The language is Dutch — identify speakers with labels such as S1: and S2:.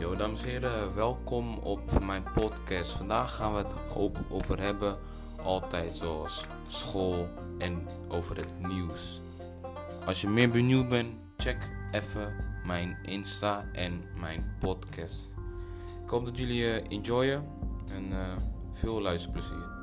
S1: Yo dames en heren, welkom op mijn podcast. Vandaag gaan we het ook over hebben, altijd zoals school en over het nieuws. Als je meer benieuwd bent, check even mijn Insta en mijn podcast. Ik hoop dat jullie uh, enjoyen en uh, veel luisterplezier.